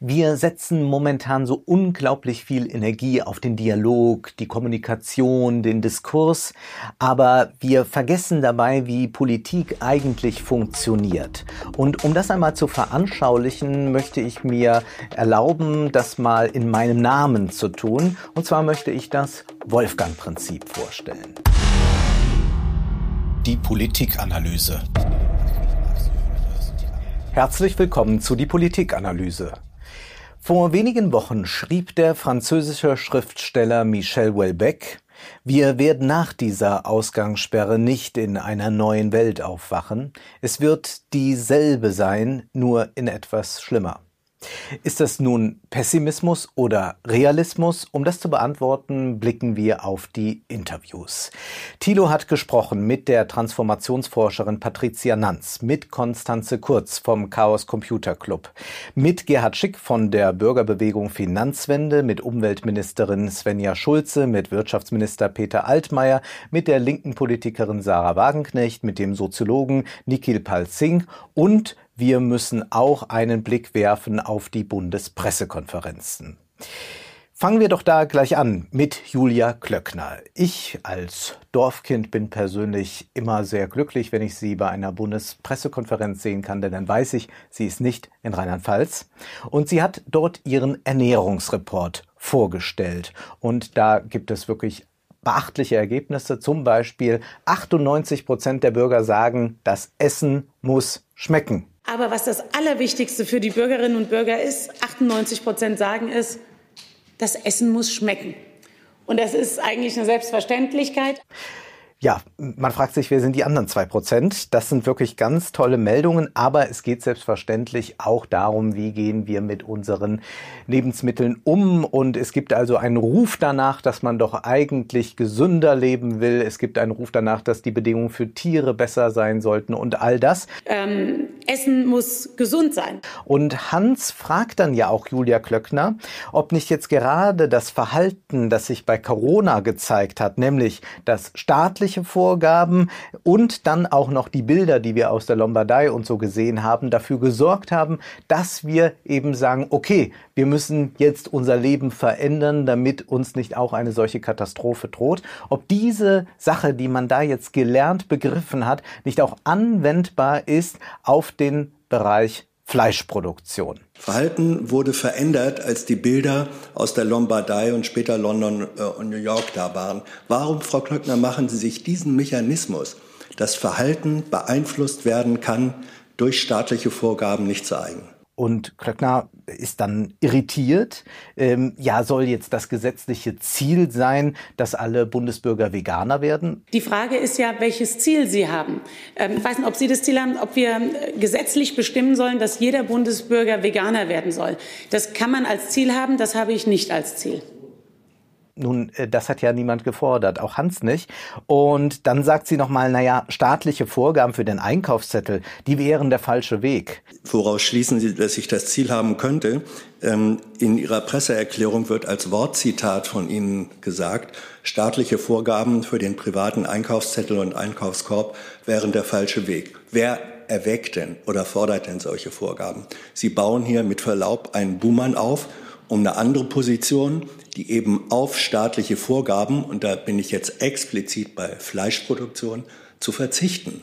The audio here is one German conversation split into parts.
Wir setzen momentan so unglaublich viel Energie auf den Dialog, die Kommunikation, den Diskurs, aber wir vergessen dabei, wie Politik eigentlich funktioniert. Und um das einmal zu veranschaulichen, möchte ich mir erlauben, das mal in meinem Namen zu tun. Und zwar möchte ich das Wolfgang-Prinzip vorstellen. Die Politikanalyse. Herzlich willkommen zu die Politikanalyse. Vor wenigen Wochen schrieb der französische Schriftsteller Michel Houellebecq, wir werden nach dieser Ausgangssperre nicht in einer neuen Welt aufwachen. Es wird dieselbe sein, nur in etwas schlimmer. Ist das nun Pessimismus oder Realismus? Um das zu beantworten, blicken wir auf die Interviews. Thilo hat gesprochen mit der Transformationsforscherin Patricia Nanz, mit Konstanze Kurz vom Chaos Computer Club, mit Gerhard Schick von der Bürgerbewegung Finanzwende, mit Umweltministerin Svenja Schulze, mit Wirtschaftsminister Peter Altmaier, mit der linken Politikerin Sarah Wagenknecht, mit dem Soziologen Nikhil Pal Singh und wir müssen auch einen Blick werfen auf die Bundespressekonferenzen. Fangen wir doch da gleich an mit Julia Klöckner. Ich als Dorfkind bin persönlich immer sehr glücklich, wenn ich sie bei einer Bundespressekonferenz sehen kann, denn dann weiß ich, sie ist nicht in Rheinland-Pfalz. Und sie hat dort ihren Ernährungsreport vorgestellt. Und da gibt es wirklich beachtliche Ergebnisse. Zum Beispiel 98 Prozent der Bürger sagen, das Essen muss schmecken. Aber was das Allerwichtigste für die Bürgerinnen und Bürger ist, 98 Prozent sagen es, das Essen muss schmecken. Und das ist eigentlich eine Selbstverständlichkeit. Ja, man fragt sich, wer sind die anderen zwei Prozent? Das sind wirklich ganz tolle Meldungen, aber es geht selbstverständlich auch darum, wie gehen wir mit unseren Lebensmitteln um. Und es gibt also einen Ruf danach, dass man doch eigentlich gesünder leben will. Es gibt einen Ruf danach, dass die Bedingungen für Tiere besser sein sollten und all das. Ähm, Essen muss gesund sein. Und Hans fragt dann ja auch Julia Klöckner, ob nicht jetzt gerade das Verhalten, das sich bei Corona gezeigt hat, nämlich das staatliche Vorgaben und dann auch noch die Bilder, die wir aus der Lombardei und so gesehen haben, dafür gesorgt haben, dass wir eben sagen, okay, wir müssen jetzt unser Leben verändern, damit uns nicht auch eine solche Katastrophe droht. Ob diese Sache, die man da jetzt gelernt begriffen hat, nicht auch anwendbar ist auf den Bereich Fleischproduktion. Verhalten wurde verändert, als die Bilder aus der Lombardei und später London äh, und New York da waren. Warum, Frau Klöckner, machen Sie sich diesen Mechanismus, dass Verhalten beeinflusst werden kann, durch staatliche Vorgaben nicht zu eigen? Und Klöckner ist dann irritiert. Ähm, ja, soll jetzt das gesetzliche Ziel sein, dass alle Bundesbürger Veganer werden? Die Frage ist ja, welches Ziel Sie haben. Ähm, ich weiß nicht, ob Sie das Ziel haben, ob wir äh, gesetzlich bestimmen sollen, dass jeder Bundesbürger Veganer werden soll. Das kann man als Ziel haben, das habe ich nicht als Ziel. Nun, äh, das hat ja niemand gefordert, auch Hans nicht. Und dann sagt sie nochmal, naja, staatliche Vorgaben für den Einkaufszettel, die wären der falsche Weg. Woraus schließen Sie, dass ich das Ziel haben könnte? Ähm, in Ihrer Presseerklärung wird als Wortzitat von Ihnen gesagt, staatliche Vorgaben für den privaten Einkaufszettel und Einkaufskorb wären der falsche Weg. Wer erweckt denn oder fordert denn solche Vorgaben? Sie bauen hier mit Verlaub einen Buhmann auf, um eine andere Position die eben auf staatliche Vorgaben, und da bin ich jetzt explizit bei Fleischproduktion, zu verzichten.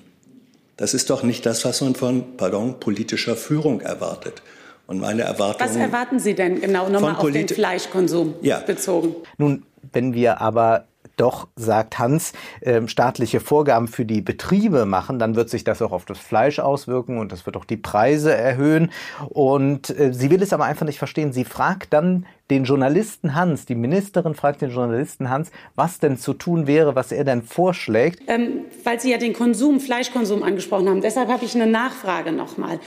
Das ist doch nicht das, was man von, pardon, politischer Führung erwartet. Und meine Erwartung. Was erwarten Sie denn genau nochmal auf den Fleischkonsum ja. bezogen? Nun, wenn wir aber doch, sagt Hans, äh, staatliche Vorgaben für die Betriebe machen, dann wird sich das auch auf das Fleisch auswirken und das wird auch die Preise erhöhen. Und äh, sie will es aber einfach nicht verstehen. Sie fragt dann den Journalisten Hans, die Ministerin fragt den Journalisten Hans, was denn zu tun wäre, was er denn vorschlägt. Ähm, weil Sie ja den Konsum, Fleischkonsum angesprochen haben. Deshalb habe ich eine Nachfrage nochmal.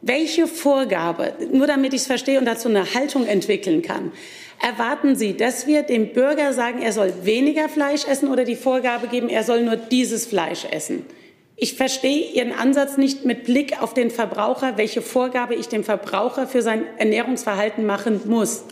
Welche Vorgabe, nur damit ich es verstehe und dazu eine Haltung entwickeln kann, Erwarten Sie, dass wir dem Bürger sagen, er soll weniger Fleisch essen oder die Vorgabe geben, er soll nur dieses Fleisch essen? Ich verstehe Ihren Ansatz nicht mit Blick auf den Verbraucher, welche Vorgabe ich dem Verbraucher für sein Ernährungsverhalten machen muss.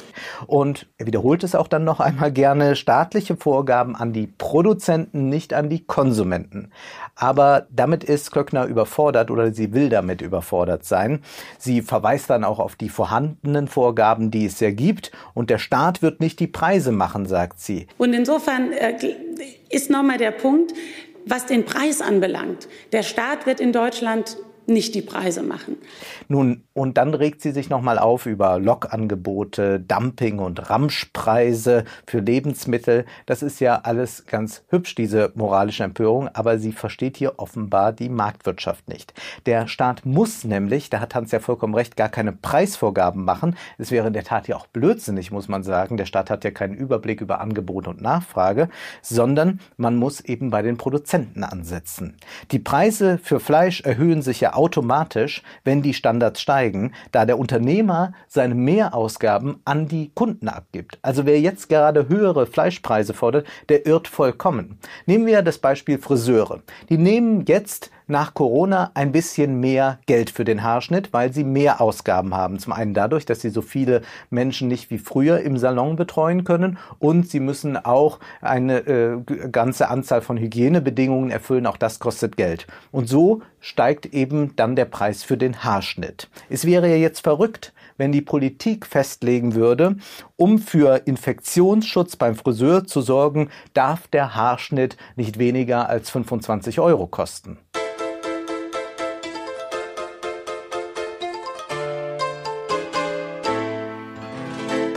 Und er wiederholt es auch dann noch einmal gerne, staatliche Vorgaben an die Produzenten, nicht an die Konsumenten. Aber damit ist Klöckner überfordert oder sie will damit überfordert sein. Sie verweist dann auch auf die vorhandenen Vorgaben, die es ja gibt. Und der Staat wird nicht die Preise machen, sagt sie. Und insofern äh, ist nochmal der Punkt, was den Preis anbelangt. Der Staat wird in Deutschland nicht die Preise machen. Nun, und dann regt sie sich nochmal auf über Lockangebote, Dumping und Ramschpreise für Lebensmittel. Das ist ja alles ganz hübsch, diese moralische Empörung, aber sie versteht hier offenbar die Marktwirtschaft nicht. Der Staat muss nämlich, da hat Hans ja vollkommen recht, gar keine Preisvorgaben machen. Es wäre in der Tat ja auch blödsinnig, muss man sagen. Der Staat hat ja keinen Überblick über Angebot und Nachfrage, sondern man muss eben bei den Produzenten ansetzen. Die Preise für Fleisch erhöhen sich ja automatisch, wenn die Standards steigen, da der Unternehmer seine Mehrausgaben an die Kunden abgibt. Also wer jetzt gerade höhere Fleischpreise fordert, der irrt vollkommen. Nehmen wir das Beispiel Friseure. Die nehmen jetzt nach Corona ein bisschen mehr Geld für den Haarschnitt, weil sie mehr Ausgaben haben. Zum einen dadurch, dass sie so viele Menschen nicht wie früher im Salon betreuen können und sie müssen auch eine äh, ganze Anzahl von Hygienebedingungen erfüllen. Auch das kostet Geld. Und so steigt eben dann der Preis für den Haarschnitt. Es wäre ja jetzt verrückt, wenn die Politik festlegen würde, um für Infektionsschutz beim Friseur zu sorgen, darf der Haarschnitt nicht weniger als 25 Euro kosten.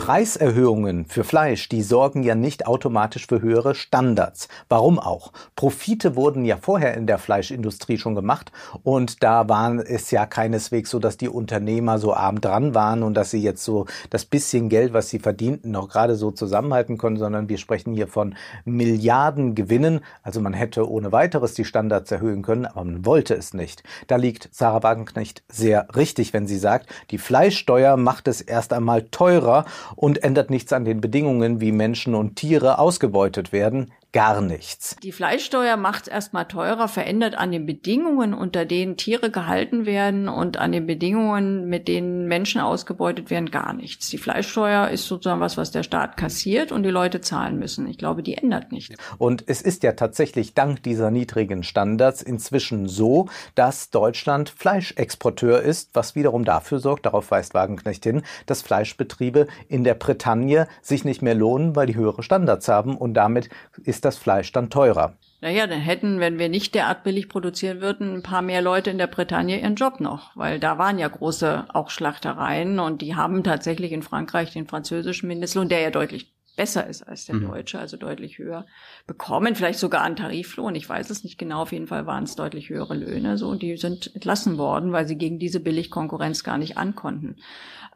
Preiserhöhungen für Fleisch, die sorgen ja nicht automatisch für höhere Standards. Warum auch? Profite wurden ja vorher in der Fleischindustrie schon gemacht und da waren es ja keineswegs so, dass die Unternehmer so arm dran waren und dass sie jetzt so das bisschen Geld, was sie verdienten, noch gerade so zusammenhalten können, sondern wir sprechen hier von Milliarden Gewinnen. Also man hätte ohne weiteres die Standards erhöhen können, aber man wollte es nicht. Da liegt Sarah Wagenknecht sehr richtig, wenn sie sagt, die Fleischsteuer macht es erst einmal teurer und ändert nichts an den Bedingungen, wie Menschen und Tiere ausgebeutet werden gar nichts. Die Fleischsteuer macht es erstmal teurer, verändert an den Bedingungen, unter denen Tiere gehalten werden und an den Bedingungen, mit denen Menschen ausgebeutet werden, gar nichts. Die Fleischsteuer ist sozusagen was, was der Staat kassiert und die Leute zahlen müssen. Ich glaube, die ändert nichts. Und es ist ja tatsächlich dank dieser niedrigen Standards inzwischen so, dass Deutschland Fleischexporteur ist, was wiederum dafür sorgt, darauf weist Wagenknecht hin, dass Fleischbetriebe in der Bretagne sich nicht mehr lohnen, weil die höhere Standards haben und damit ist ist das Fleisch dann teurer. Naja, dann hätten, wenn wir nicht derart billig produzieren würden, ein paar mehr Leute in der Bretagne ihren Job noch, weil da waren ja große auch Schlachtereien und die haben tatsächlich in Frankreich den französischen Mindestlohn, der ja deutlich besser ist als der mhm. deutsche, also deutlich höher, bekommen, vielleicht sogar an Tariflohn. Ich weiß es nicht genau. Auf jeden Fall waren es deutlich höhere Löhne, so, und die sind entlassen worden, weil sie gegen diese Billigkonkurrenz gar nicht ankonnten.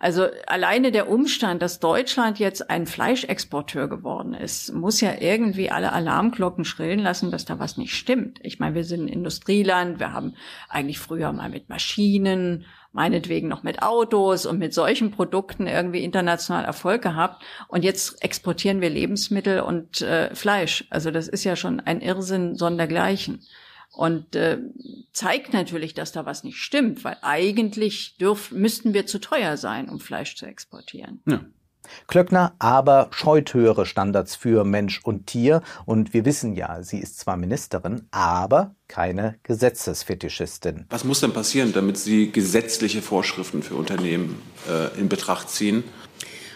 Also alleine der Umstand, dass Deutschland jetzt ein Fleischexporteur geworden ist, muss ja irgendwie alle Alarmglocken schrillen lassen, dass da was nicht stimmt. Ich meine, wir sind ein Industrieland, wir haben eigentlich früher mal mit Maschinen meinetwegen noch mit Autos und mit solchen Produkten irgendwie international Erfolg gehabt. Und jetzt exportieren wir Lebensmittel und äh, Fleisch. Also das ist ja schon ein Irrsinn sondergleichen. Und äh, zeigt natürlich, dass da was nicht stimmt, weil eigentlich dürf, müssten wir zu teuer sein, um Fleisch zu exportieren. Ja. Klöckner aber scheut höhere Standards für Mensch und Tier. Und wir wissen ja, sie ist zwar Ministerin, aber keine Gesetzesfetischistin. Was muss denn passieren, damit Sie gesetzliche Vorschriften für Unternehmen äh, in Betracht ziehen?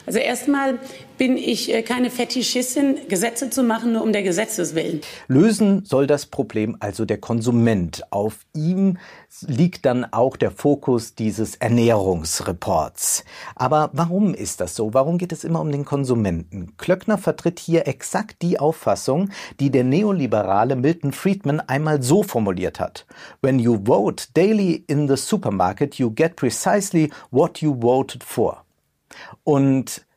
Also erstmal bin ich äh, keine Fetischistin, Gesetze zu machen, nur um der Gesetzes willen. Lösen soll das Problem also der Konsument. Auf ihm liegt dann auch der Fokus dieses Ernährungsreports. Aber warum ist das so? Warum geht es immer um den Konsumenten? Klöckner vertritt hier exakt die Auffassung, die der neoliberale Milton Friedman einmal so formuliert hat. When you vote daily in the supermarket, you get precisely what you voted for. Und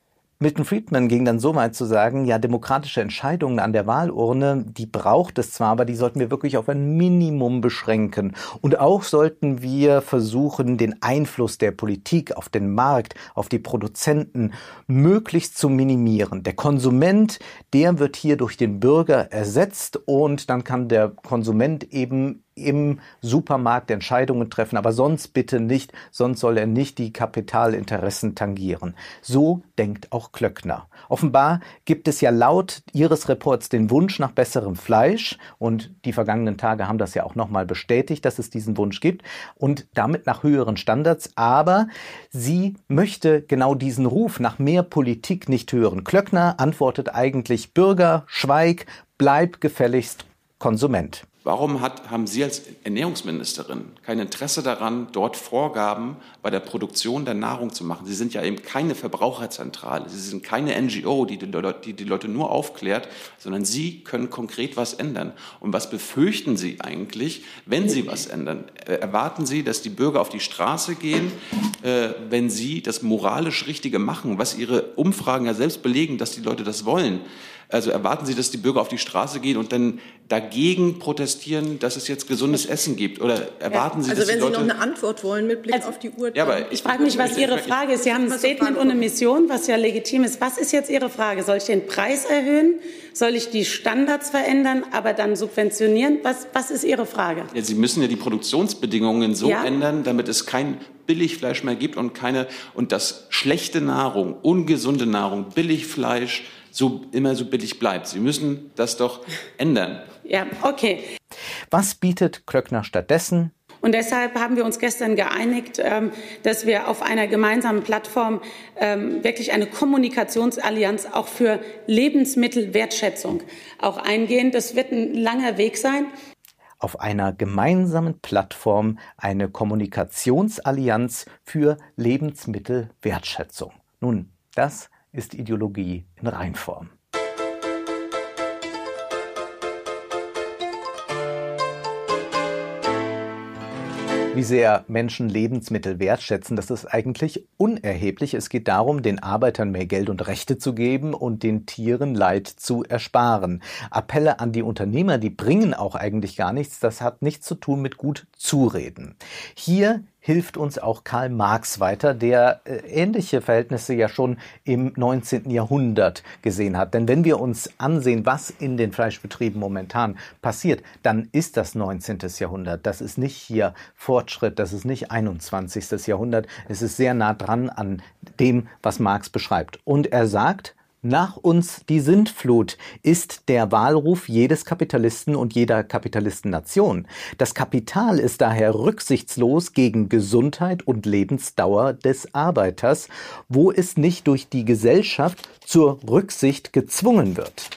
Milton Friedman ging dann so weit zu sagen, ja, demokratische Entscheidungen an der Wahlurne, die braucht es zwar, aber die sollten wir wirklich auf ein Minimum beschränken. Und auch sollten wir versuchen, den Einfluss der Politik auf den Markt, auf die Produzenten möglichst zu minimieren. Der Konsument, der wird hier durch den Bürger ersetzt und dann kann der Konsument eben im Supermarkt Entscheidungen treffen, aber sonst bitte nicht, sonst soll er nicht die Kapitalinteressen tangieren. So denkt auch Klöckner. Offenbar gibt es ja laut Ihres Reports den Wunsch nach besserem Fleisch und die vergangenen Tage haben das ja auch nochmal bestätigt, dass es diesen Wunsch gibt und damit nach höheren Standards, aber sie möchte genau diesen Ruf nach mehr Politik nicht hören. Klöckner antwortet eigentlich Bürger, schweig, bleib gefälligst Konsument. Warum hat, haben Sie als Ernährungsministerin kein Interesse daran, dort Vorgaben bei der Produktion der Nahrung zu machen? Sie sind ja eben keine Verbraucherzentrale. Sie sind keine NGO, die die, Leute, die die Leute nur aufklärt, sondern Sie können konkret was ändern. Und was befürchten Sie eigentlich, wenn Sie was ändern? Äh, erwarten Sie, dass die Bürger auf die Straße gehen, äh, wenn Sie das moralisch Richtige machen, was Ihre Umfragen ja selbst belegen, dass die Leute das wollen? Also erwarten Sie, dass die Bürger auf die Straße gehen und dann dagegen protestieren, dass es jetzt gesundes Essen gibt? Oder erwarten Sie, also dass wenn die Leute Sie noch eine Antwort wollen mit Blick Also, auf die Uhr. Ja, aber Ich frage mich, was Ihre Frage ist. Sie haben ein Statement und eine Mission, was ja legitim ist. Was ist jetzt Ihre Frage? Soll ich den Preis erhöhen? Soll ich die Standards verändern, aber dann subventionieren? Was, was ist Ihre Frage? Ja, Sie müssen ja die Produktionsbedingungen so Ja. ändern, damit es kein Billigfleisch mehr gibt und keine und dass schlechte Nahrung, ungesunde Nahrung, Billigfleisch so immer so billig bleibt. Sie müssen das doch ändern. Ja, okay. Was bietet Klöckner stattdessen? Und deshalb haben wir uns gestern geeinigt, ähm, dass wir auf einer gemeinsamen Plattform ähm, wirklich eine Kommunikationsallianz auch für Lebensmittelwertschätzung auch eingehen. Das wird ein langer Weg sein. auf einer gemeinsamen Plattform eine Kommunikationsallianz für Lebensmittelwertschätzung. Nun, das ist Ideologie in Reinform. Wie sehr Menschen Lebensmittel wertschätzen, das ist eigentlich unerheblich. Es geht darum, den Arbeitern mehr Geld und Rechte zu geben und den Tieren Leid zu ersparen. Appelle an die Unternehmer, die bringen auch eigentlich gar nichts. Das hat nichts zu tun mit gut zureden. Hier hilft uns auch Karl Marx weiter, der äh, ähnliche Verhältnisse ja schon im 19. Jahrhundert gesehen hat. Denn wenn wir uns ansehen, was in den Fleischbetrieben momentan passiert, dann ist das 19. Jahrhundert. Das ist nicht hier Fortschritt, das ist nicht 21. Jahrhundert. Es ist sehr nah dran an dem, was Marx beschreibt. Und er sagt, nach uns die Sintflut ist der Wahlruf jedes Kapitalisten und jeder Kapitalistennation. Das Kapital ist daher rücksichtslos gegen Gesundheit und Lebensdauer des Arbeiters, wo es nicht durch die Gesellschaft zur Rücksicht gezwungen wird.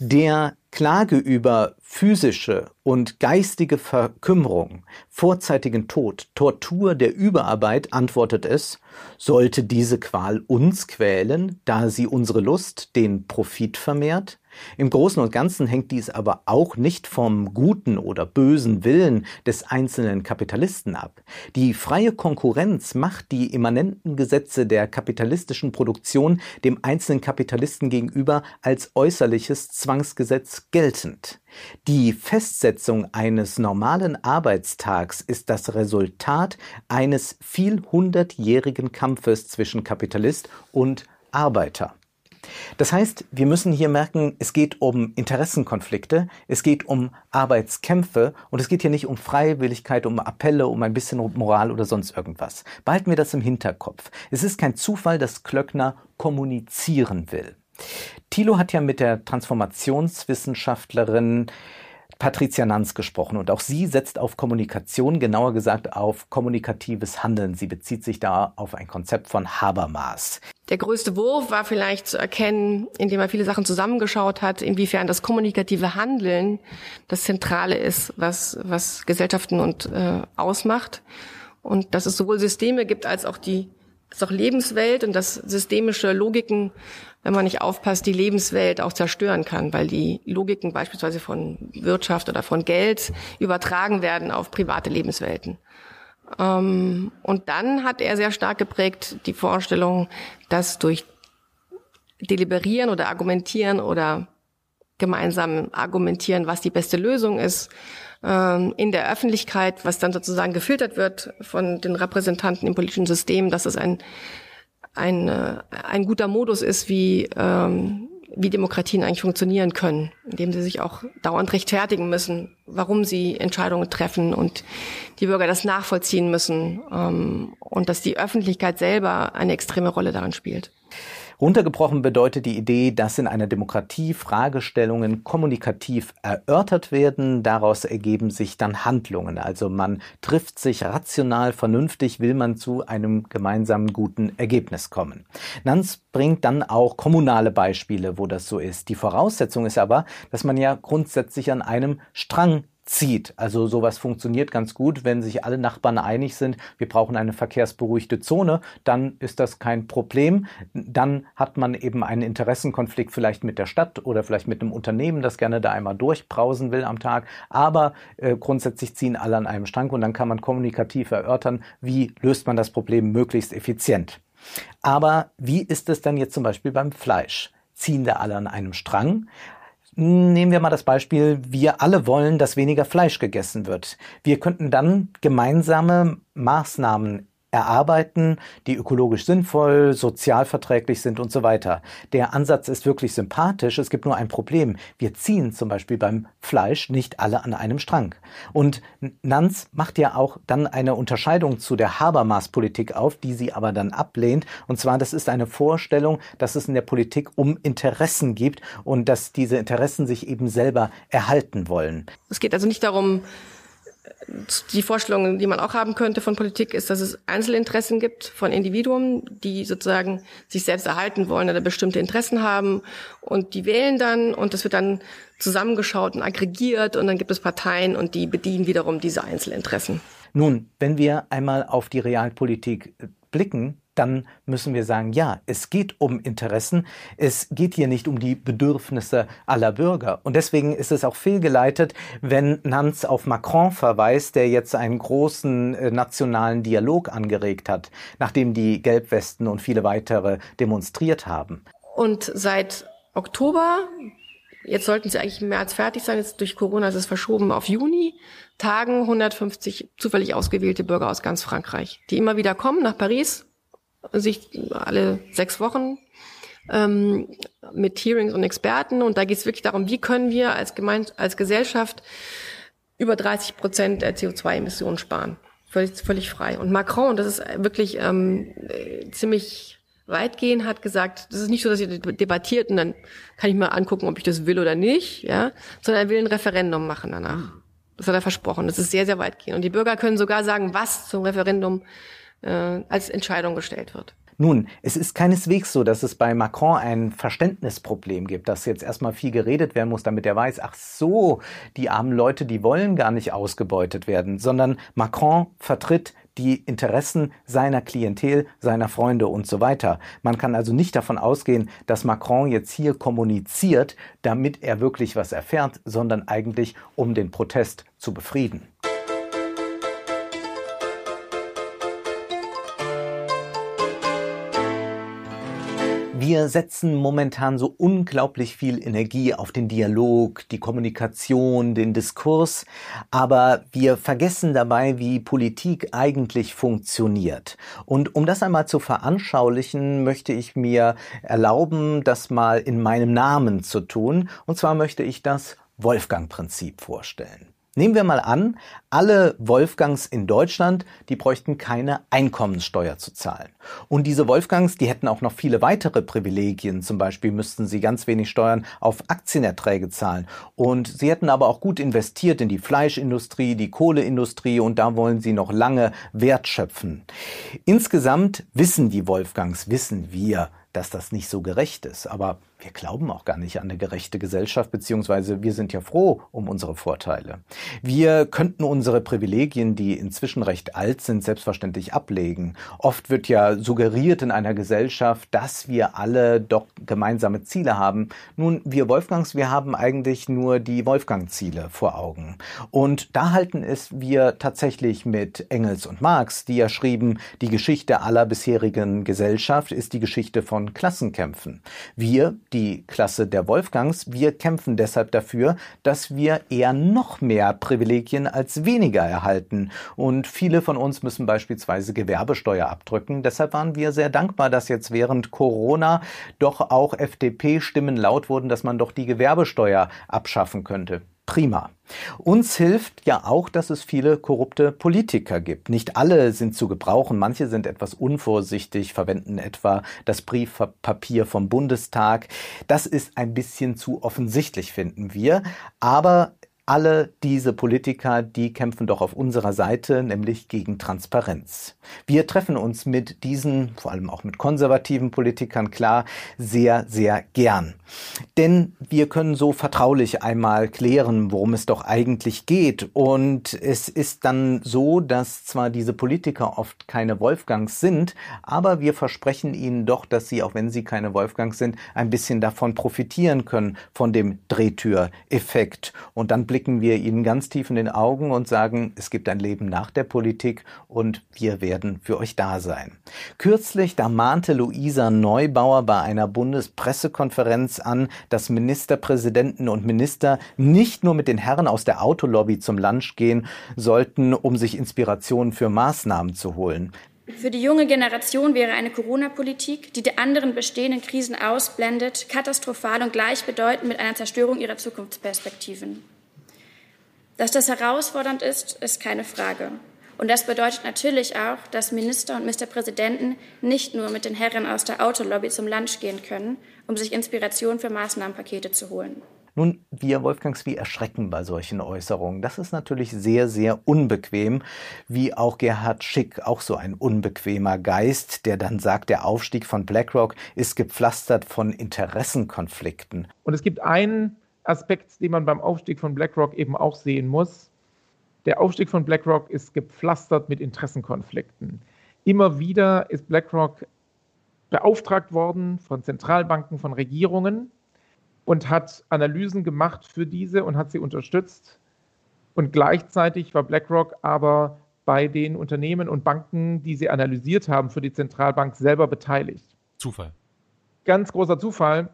Der Klage über physische und geistige Verkümmerung, vorzeitigen Tod, Tortur der Überarbeit antwortet es, sollte diese Qual uns quälen, da sie unsere Lust, den Profit vermehrt? Im Großen und Ganzen hängt dies aber auch nicht vom guten oder bösen Willen des einzelnen Kapitalisten ab. Die freie Konkurrenz macht die immanenten Gesetze der kapitalistischen Produktion dem einzelnen Kapitalisten gegenüber als äußerliches Zwangsgesetz geltend. Die Festsetzung eines normalen Arbeitstags ist das Resultat eines vielhundertjährigen Kampfes zwischen Kapitalist und Arbeiter. Das heißt, wir müssen hier merken, es geht um Interessenkonflikte, es geht um Arbeitskämpfe und es geht hier nicht um Freiwilligkeit, um Appelle, um ein bisschen Moral oder sonst irgendwas. Behalten wir das im Hinterkopf. Es ist kein Zufall, dass Klöckner kommunizieren will. Thilo hat ja mit der Transformationswissenschaftlerin Patricia Nanz gesprochen und auch sie setzt auf Kommunikation, genauer gesagt auf kommunikatives Handeln. Sie bezieht sich da auf ein Konzept von Habermas. Der größte Wurf war vielleicht zu erkennen, indem er viele Sachen zusammengeschaut hat, inwiefern das kommunikative Handeln das Zentrale ist, was, was Gesellschaften und äh, ausmacht. Und dass es sowohl Systeme gibt als auch die als auch Lebenswelt und dass systemische Logiken, wenn man nicht aufpasst, die Lebenswelt auch zerstören kann, weil die Logiken beispielsweise von Wirtschaft oder von Geld übertragen werden auf private Lebenswelten. Ähm, und dann hat er sehr stark geprägt die Vorstellung, dass durch Deliberieren oder Argumentieren oder gemeinsam argumentieren, was die beste Lösung ist, ähm, in der Öffentlichkeit, was dann sozusagen gefiltert wird von den Repräsentanten im politischen System, dass es ein, ein, äh, ein guter Modus ist, wie, ähm, wie Demokratien eigentlich funktionieren können, indem sie sich auch dauernd rechtfertigen müssen, warum sie Entscheidungen treffen und die Bürger das nachvollziehen müssen ähm, und dass die Öffentlichkeit selber eine extreme Rolle daran spielt. Runtergebrochen bedeutet die Idee, dass in einer Demokratie Fragestellungen kommunikativ erörtert werden. Daraus ergeben sich dann Handlungen. Also man trifft sich rational, vernünftig, will man zu einem gemeinsamen guten Ergebnis kommen. Nanz bringt dann auch kommunale Beispiele, wo das so ist. Die Voraussetzung ist aber, dass man ja grundsätzlich an einem Strang zieht. Also sowas funktioniert ganz gut, wenn sich alle Nachbarn einig sind, wir brauchen eine verkehrsberuhigte Zone, dann ist das kein Problem. Dann hat man eben einen Interessenkonflikt vielleicht mit der Stadt oder vielleicht mit einem Unternehmen, das gerne da einmal durchbrausen will am Tag. Aber äh, grundsätzlich ziehen alle an einem Strang und dann kann man kommunikativ erörtern, wie löst man das Problem möglichst effizient. Aber wie ist es dann jetzt zum Beispiel beim Fleisch? Ziehen da alle an einem Strang? Nehmen wir mal das Beispiel, wir alle wollen, dass weniger Fleisch gegessen wird. Wir könnten dann gemeinsame Maßnahmen erarbeiten, die ökologisch sinnvoll, sozialverträglich sind und so weiter. Der Ansatz ist wirklich sympathisch. Es gibt nur ein Problem. Wir ziehen zum Beispiel beim Fleisch nicht alle an einem Strang. Und Nanz macht ja auch dann eine Unterscheidung zu der Habermas-Politik auf, die sie aber dann ablehnt. Und zwar, das ist eine Vorstellung, dass es in der Politik um Interessen gibt und dass diese Interessen sich eben selber erhalten wollen. Es geht also nicht darum, die Vorstellung, die man auch haben könnte von Politik, ist, dass es Einzelinteressen gibt von Individuen, die sozusagen sich selbst erhalten wollen oder bestimmte Interessen haben und die wählen dann und das wird dann zusammengeschaut und aggregiert und dann gibt es Parteien und die bedienen wiederum diese Einzelinteressen. Nun, wenn wir einmal auf die Realpolitik blicken, dann müssen wir sagen, ja, es geht um Interessen, es geht hier nicht um die Bedürfnisse aller Bürger. Und deswegen ist es auch fehlgeleitet, wenn Nanz auf Macron verweist, der jetzt einen großen äh, nationalen Dialog angeregt hat, nachdem die Gelbwesten und viele weitere demonstriert haben. Und seit Oktober Jetzt sollten sie eigentlich im März fertig sein. Jetzt durch Corona ist es verschoben auf Juni. Tagen 150 zufällig ausgewählte Bürger aus ganz Frankreich, die immer wieder kommen nach Paris, sich alle sechs Wochen ähm, mit Hearings und Experten. Und da geht es wirklich darum, wie können wir als, Gemein als Gesellschaft über 30 Prozent der CO2-Emissionen sparen. Völlig, völlig frei. Und Macron, das ist wirklich ähm, ziemlich weitgehend, hat gesagt, das ist nicht so, dass ihr debattiert und dann kann ich mal angucken, ob ich das will oder nicht, ja, sondern er will ein Referendum machen danach. Das hat er versprochen. Das ist sehr, sehr weitgehend. Und die Bürger können sogar sagen, was zum Referendum äh, als Entscheidung gestellt wird. Nun, es ist keineswegs so, dass es bei Macron ein Verständnisproblem gibt, dass jetzt erstmal viel geredet werden muss, damit er weiß, ach so, die armen Leute, die wollen gar nicht ausgebeutet werden, sondern Macron vertritt die Interessen seiner Klientel, seiner Freunde und so weiter. Man kann also nicht davon ausgehen, dass Macron jetzt hier kommuniziert, damit er wirklich was erfährt, sondern eigentlich um den Protest zu befrieden. Wir setzen momentan so unglaublich viel Energie auf den Dialog, die Kommunikation, den Diskurs, aber wir vergessen dabei, wie Politik eigentlich funktioniert. Und um das einmal zu veranschaulichen, möchte ich mir erlauben, das mal in meinem Namen zu tun. Und zwar möchte ich das Wolfgang-Prinzip vorstellen. Nehmen wir mal an, alle Wolfgangs in Deutschland, die bräuchten keine Einkommenssteuer zu zahlen. Und diese Wolfgangs, die hätten auch noch viele weitere Privilegien. Zum Beispiel müssten sie ganz wenig Steuern auf Aktienerträge zahlen. Und sie hätten aber auch gut investiert in die Fleischindustrie, die Kohleindustrie und da wollen sie noch lange Wert schöpfen. Insgesamt wissen die Wolfgangs, wissen wir, dass das nicht so gerecht ist. Aber wir glauben auch gar nicht an eine gerechte Gesellschaft, beziehungsweise wir sind ja froh um unsere Vorteile. Wir könnten unsere Privilegien, die inzwischen recht alt sind, selbstverständlich ablegen. Oft wird ja suggeriert in einer Gesellschaft, dass wir alle doch gemeinsame Ziele haben. Nun, wir Wolfgangs, wir haben eigentlich nur die Wolfgang-Ziele vor Augen. Und da halten es wir tatsächlich mit Engels und Marx, die ja schrieben, die Geschichte aller bisherigen Gesellschaft ist die Geschichte von Klassenkämpfen. Wir, die Klasse der Wolfgangs, wir kämpfen deshalb dafür, dass wir eher noch mehr Privilegien als weniger erhalten. Und viele von uns müssen beispielsweise Gewerbesteuer abdrücken. Deshalb waren wir sehr dankbar, dass jetzt während Corona doch auch FDP-Stimmen laut wurden, dass man doch die Gewerbesteuer abschaffen könnte prima. Uns hilft ja auch, dass es viele korrupte Politiker gibt. Nicht alle sind zu gebrauchen, manche sind etwas unvorsichtig, verwenden etwa das Briefpapier vom Bundestag. Das ist ein bisschen zu offensichtlich, finden wir. Aber alle diese Politiker, die kämpfen doch auf unserer Seite, nämlich gegen Transparenz. Wir treffen uns mit diesen, vor allem auch mit konservativen Politikern klar, sehr, sehr gern. Denn wir können so vertraulich einmal klären, worum es doch eigentlich geht. Und es ist dann so, dass zwar diese Politiker oft keine Wolfgangs sind, aber wir versprechen ihnen doch, dass sie, auch wenn sie keine Wolfgangs sind, ein bisschen davon profitieren können, von dem Drehtüreffekt. Und dann blicken wir ihnen ganz tief in den Augen und sagen, es gibt ein Leben nach der Politik und wir werden für euch da sein. Kürzlich, da mahnte Luisa Neubauer bei einer Bundespressekonferenz an, dass Ministerpräsidenten und Minister nicht nur mit den Herren aus der Autolobby zum Lunch gehen sollten, um sich Inspiration für Maßnahmen zu holen. Für die junge Generation wäre eine Corona-Politik, die die anderen bestehenden Krisen ausblendet, katastrophal und gleichbedeutend mit einer Zerstörung ihrer Zukunftsperspektiven. Dass das herausfordernd ist, ist keine Frage. Und das bedeutet natürlich auch, dass Minister und Ministerpräsidenten nicht nur mit den Herren aus der Autolobby zum Lunch gehen können, um sich Inspiration für Maßnahmenpakete zu holen. Nun, wir Wolfgangs, wie erschrecken bei solchen Äußerungen. Das ist natürlich sehr, sehr unbequem, wie auch Gerhard Schick, auch so ein unbequemer Geist, der dann sagt, der Aufstieg von BlackRock ist gepflastert von Interessenkonflikten. Und es gibt einen Aspekt, den man beim Aufstieg von BlackRock eben auch sehen muss. Der Aufstieg von BlackRock ist gepflastert mit Interessenkonflikten. Immer wieder ist BlackRock beauftragt worden von Zentralbanken, von Regierungen und hat Analysen gemacht für diese und hat sie unterstützt. Und gleichzeitig war BlackRock aber bei den Unternehmen und Banken, die sie analysiert haben, für die Zentralbank selber beteiligt. Zufall. Ganz großer Zufall.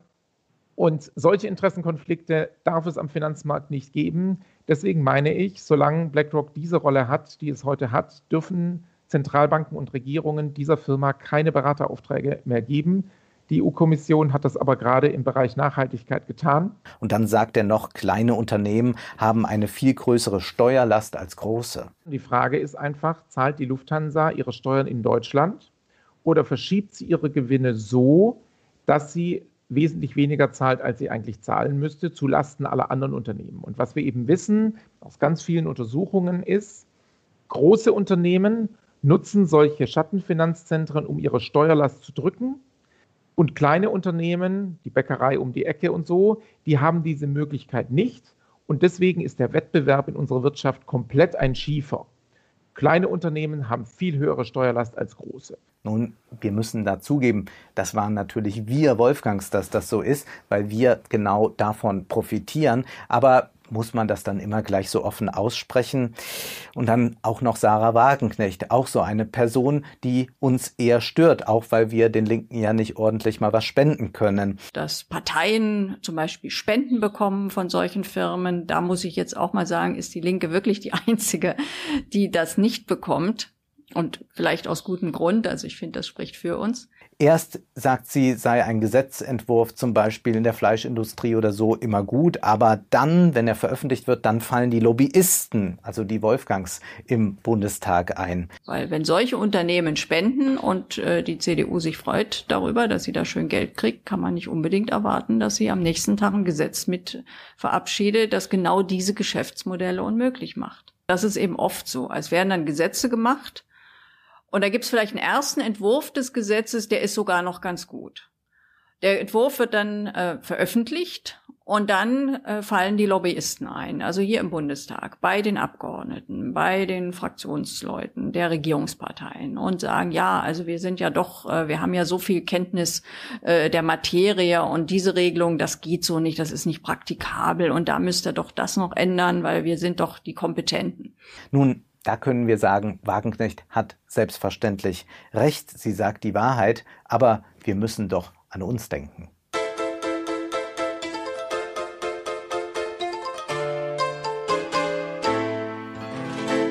Und solche Interessenkonflikte darf es am Finanzmarkt nicht geben. Deswegen meine ich, solange BlackRock diese Rolle hat, die es heute hat, dürfen Zentralbanken und Regierungen dieser Firma keine Beraterauffträge mehr geben. Die EU-Kommission hat das aber gerade im Bereich Nachhaltigkeit getan. Und dann sagt er noch, kleine Unternehmen haben eine viel größere Steuerlast als große. Die Frage ist einfach, zahlt die Lufthansa ihre Steuern in Deutschland oder verschiebt sie ihre Gewinne so, dass sie wesentlich weniger zahlt, als sie eigentlich zahlen müsste, zu Lasten aller anderen Unternehmen. Und was wir eben wissen aus ganz vielen Untersuchungen ist, große Unternehmen nutzen solche Schattenfinanzzentren, um ihre Steuerlast zu drücken. Und kleine Unternehmen, die Bäckerei um die Ecke und so, die haben diese Möglichkeit nicht. Und deswegen ist der Wettbewerb in unserer Wirtschaft komplett ein schiefer. Kleine Unternehmen haben viel höhere Steuerlast als große. Nun, wir müssen dazugeben, das waren natürlich wir Wolfgangs, dass das so ist, weil wir genau davon profitieren. Aber muss man das dann immer gleich so offen aussprechen? Und dann auch noch Sarah Wagenknecht, auch so eine Person, die uns eher stört, auch weil wir den Linken ja nicht ordentlich mal was spenden können. Dass Parteien zum Beispiel Spenden bekommen von solchen Firmen, da muss ich jetzt auch mal sagen, ist die Linke wirklich die einzige, die das nicht bekommt. Und vielleicht aus gutem Grund, also ich finde, das spricht für uns. Erst sagt sie, sei ein Gesetzentwurf zum Beispiel in der Fleischindustrie oder so immer gut, aber dann, wenn er veröffentlicht wird, dann fallen die Lobbyisten, also die Wolfgangs, im Bundestag ein. Weil wenn solche Unternehmen spenden und äh, die CDU sich freut darüber, dass sie da schön Geld kriegt, kann man nicht unbedingt erwarten, dass sie am nächsten Tag ein Gesetz mit verabschiedet, das genau diese Geschäftsmodelle unmöglich macht. Das ist eben oft so. als werden dann Gesetze gemacht, und da gibt es vielleicht einen ersten Entwurf des Gesetzes, der ist sogar noch ganz gut. Der Entwurf wird dann äh, veröffentlicht und dann äh, fallen die Lobbyisten ein, also hier im Bundestag, bei den Abgeordneten, bei den Fraktionsleuten der Regierungsparteien und sagen, ja, also wir sind ja doch, äh, wir haben ja so viel Kenntnis äh, der Materie und diese Regelung, das geht so nicht, das ist nicht praktikabel und da müsste doch das noch ändern, weil wir sind doch die Kompetenten. Nun da können wir sagen, Wagenknecht hat selbstverständlich recht. Sie sagt die Wahrheit. Aber wir müssen doch an uns denken.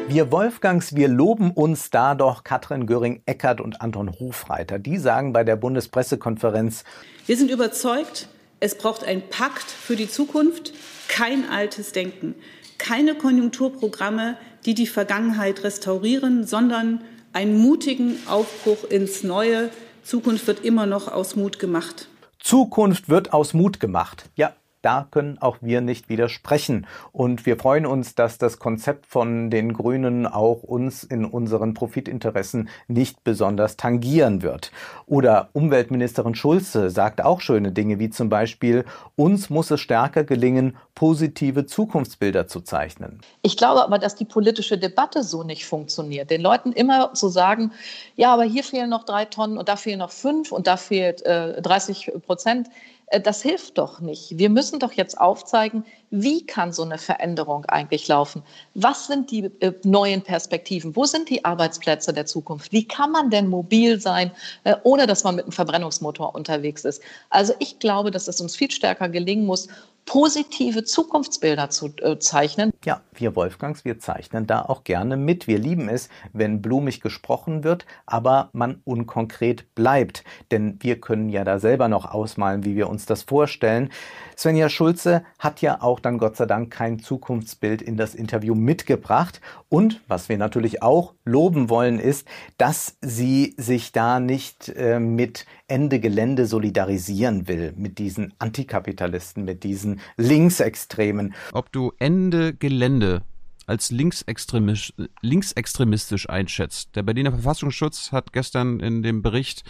Wir Wolfgangs, wir loben uns da doch Katrin Göring-Eckert und Anton Hofreiter. Die sagen bei der Bundespressekonferenz, wir sind überzeugt, es braucht einen Pakt für die Zukunft, kein altes Denken, keine Konjunkturprogramme, die die Vergangenheit restaurieren, sondern einen mutigen Aufbruch ins Neue. Zukunft wird immer noch aus Mut gemacht. Zukunft wird aus Mut gemacht. Ja, da können auch wir nicht widersprechen. Und wir freuen uns, dass das Konzept von den Grünen auch uns in unseren Profitinteressen nicht besonders tangieren wird. Oder Umweltministerin Schulze sagt auch schöne Dinge, wie zum Beispiel, uns muss es stärker gelingen, positive Zukunftsbilder zu zeichnen. Ich glaube aber, dass die politische Debatte so nicht funktioniert. Den Leuten immer zu sagen, ja, aber hier fehlen noch drei Tonnen und da fehlen noch fünf und da fehlt äh, 30 Prozent. Äh, das hilft doch nicht. Wir müssen doch jetzt aufzeigen, wie kann so eine Veränderung eigentlich laufen? Was sind die äh, neuen Perspektiven? Wo sind die Arbeitsplätze der Zukunft? Wie kann man denn mobil sein, äh, ohne dass man mit einem Verbrennungsmotor unterwegs ist? Also ich glaube, dass es uns viel stärker gelingen muss, positive Zukunftsbilder zu äh, zeichnen. Ja, wir Wolfgangs, wir zeichnen da auch gerne mit. Wir lieben es, wenn blumig gesprochen wird, aber man unkonkret bleibt. Denn wir können ja da selber noch ausmalen, wie wir uns das vorstellen. Svenja Schulze hat ja auch dann Gott sei Dank kein Zukunftsbild in das Interview mitgebracht. Und was wir natürlich auch loben wollen, ist, dass sie sich da nicht äh, mit Ende Gelände solidarisieren will, mit diesen Antikapitalisten, mit diesen Linksextremen. Ob du Ende Gelände als linksextremistisch, linksextremistisch einschätzt. Der Berliner Verfassungsschutz hat gestern in dem Bericht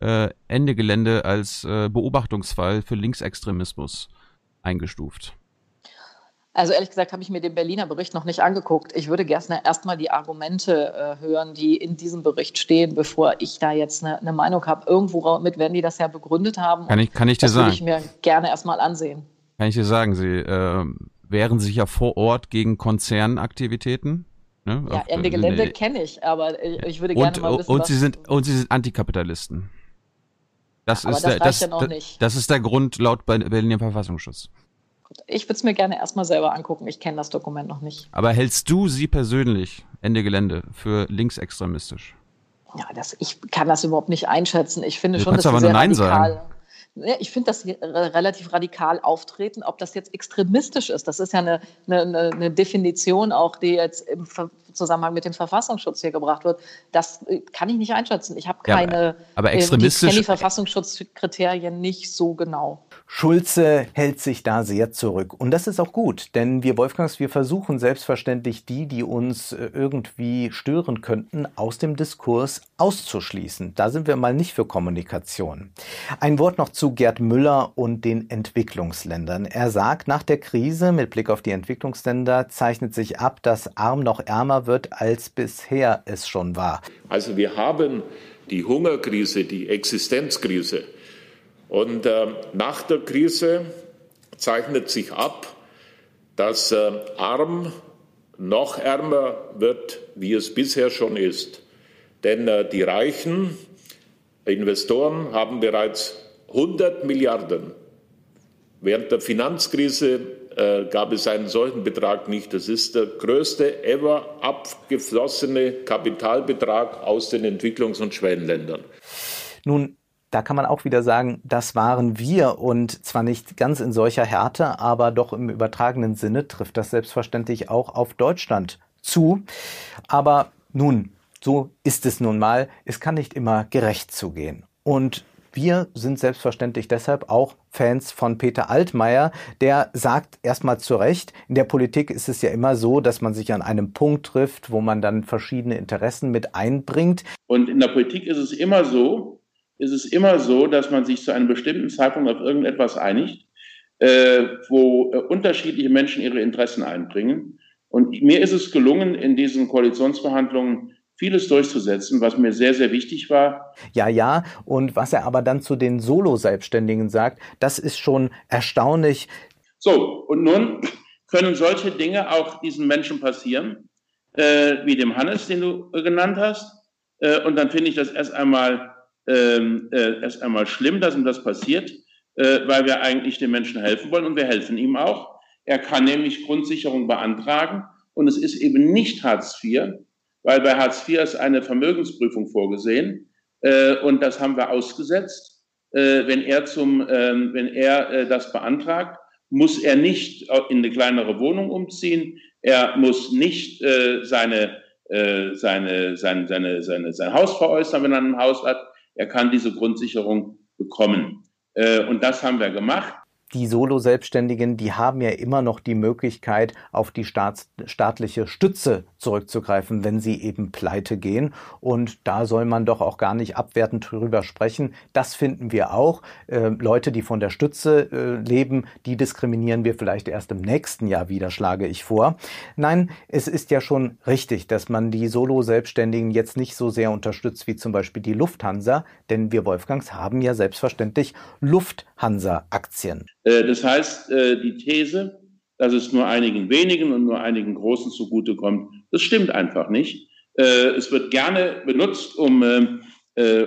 äh, Ende Gelände als äh, Beobachtungsfall für Linksextremismus eingestuft. Also ehrlich gesagt habe ich mir den Berliner Bericht noch nicht angeguckt. Ich würde gerne erstmal die Argumente äh, hören, die in diesem Bericht stehen, bevor ich da jetzt eine, eine Meinung habe. Irgendwo mit werden die das ja begründet haben. Kann ich, kann ich dir das sagen. Das würde ich mir gerne erstmal ansehen. Kann ich dir sagen, Sie äh, wehren sich ja vor Ort gegen Konzernaktivitäten. Ne? Ja, Ende Gelände kenne ich, aber ich würde gerne und, mal wissen, und Sie sind Und Sie sind Antikapitalisten. Das, ist, das, der, das, ja das, das ist der Grund laut Berliner Verfassungsschutz. Ich würde es mir gerne erstmal selber angucken. Ich kenne das Dokument noch nicht. Aber hältst du sie persönlich, Ende Gelände, für linksextremistisch? Ja, das, ich kann das überhaupt nicht einschätzen. Ich finde du schon, dass aber sie sehr Nein radikal, sagen. Ich finde, dass sie relativ radikal auftreten. Ob das jetzt extremistisch ist, das ist ja eine, eine, eine Definition auch, die jetzt im Zusammenhang mit dem Verfassungsschutz hier gebracht wird. Das äh, kann ich nicht einschätzen. Ich habe keine, ja, aber extremistisch, ich kenne die Verfassungsschutzkriterien nicht so genau. Schulze hält sich da sehr zurück. Und das ist auch gut, denn wir Wolfgangs, wir versuchen selbstverständlich die, die uns äh, irgendwie stören könnten, aus dem Diskurs auszuschließen. Da sind wir mal nicht für Kommunikation. Ein Wort noch zu Gerd Müller und den Entwicklungsländern. Er sagt, nach der Krise mit Blick auf die Entwicklungsländer zeichnet sich ab, dass arm noch ärmer wird, als bisher es schon war. Also wir haben die Hungerkrise, die Existenzkrise und äh, nach der Krise zeichnet sich ab, dass äh, arm noch ärmer wird, wie es bisher schon ist. Denn äh, die reichen Investoren haben bereits 100 Milliarden. Während der Finanzkrise äh, gab es einen solchen Betrag nicht. Das ist der größte ever abgeflossene Kapitalbetrag aus den Entwicklungs- und Schwellenländern. Nun da kann man auch wieder sagen, das waren wir und zwar nicht ganz in solcher Härte, aber doch im übertragenen Sinne trifft das selbstverständlich auch auf Deutschland zu. Aber nun, so ist es nun mal. Es kann nicht immer gerecht zugehen. Und wir sind selbstverständlich deshalb auch Fans von Peter Altmaier, der sagt erstmal zu Recht, in der Politik ist es ja immer so, dass man sich an einem Punkt trifft, wo man dann verschiedene Interessen mit einbringt. Und in der Politik ist es immer so, ist es immer so, dass man sich zu einem bestimmten Zeitpunkt auf irgendetwas einigt, äh, wo äh, unterschiedliche Menschen ihre Interessen einbringen. Und mir ist es gelungen, in diesen Koalitionsverhandlungen vieles durchzusetzen, was mir sehr, sehr wichtig war. Ja, ja. Und was er aber dann zu den Solo-Selbstständigen sagt, das ist schon erstaunlich. So, und nun können solche Dinge auch diesen Menschen passieren, äh, wie dem Hannes, den du genannt hast. Äh, und dann finde ich das erst einmal ähm, äh, erst einmal schlimm, dass ihm das passiert, äh, weil wir eigentlich den Menschen helfen wollen und wir helfen ihm auch. Er kann nämlich Grundsicherung beantragen und es ist eben nicht Hartz IV, weil bei Hartz IV ist eine Vermögensprüfung vorgesehen äh, und das haben wir ausgesetzt. Äh, wenn er zum, äh, wenn er äh, das beantragt, muss er nicht in eine kleinere Wohnung umziehen. Er muss nicht äh, seine, äh, seine, seine, seine, seine, sein Haus veräußern, wenn er ein Haus hat. Er kann diese Grundsicherung bekommen. Äh, und das haben wir gemacht die Solo-Selbstständigen, die haben ja immer noch die Möglichkeit, auf die staats staatliche Stütze zurückzugreifen, wenn sie eben pleite gehen. Und da soll man doch auch gar nicht abwertend drüber sprechen. Das finden wir auch. Äh, Leute, die von der Stütze äh, leben, die diskriminieren wir vielleicht erst im nächsten Jahr wieder, schlage ich vor. Nein, es ist ja schon richtig, dass man die Solo-Selbstständigen jetzt nicht so sehr unterstützt wie zum Beispiel die Lufthansa, denn wir Wolfgangs haben ja selbstverständlich Lufthansa-Aktien. Äh, das heißt, äh, die These, dass es nur einigen wenigen und nur einigen Großen zugutekommt, das stimmt einfach nicht. Äh, es wird gerne benutzt, um,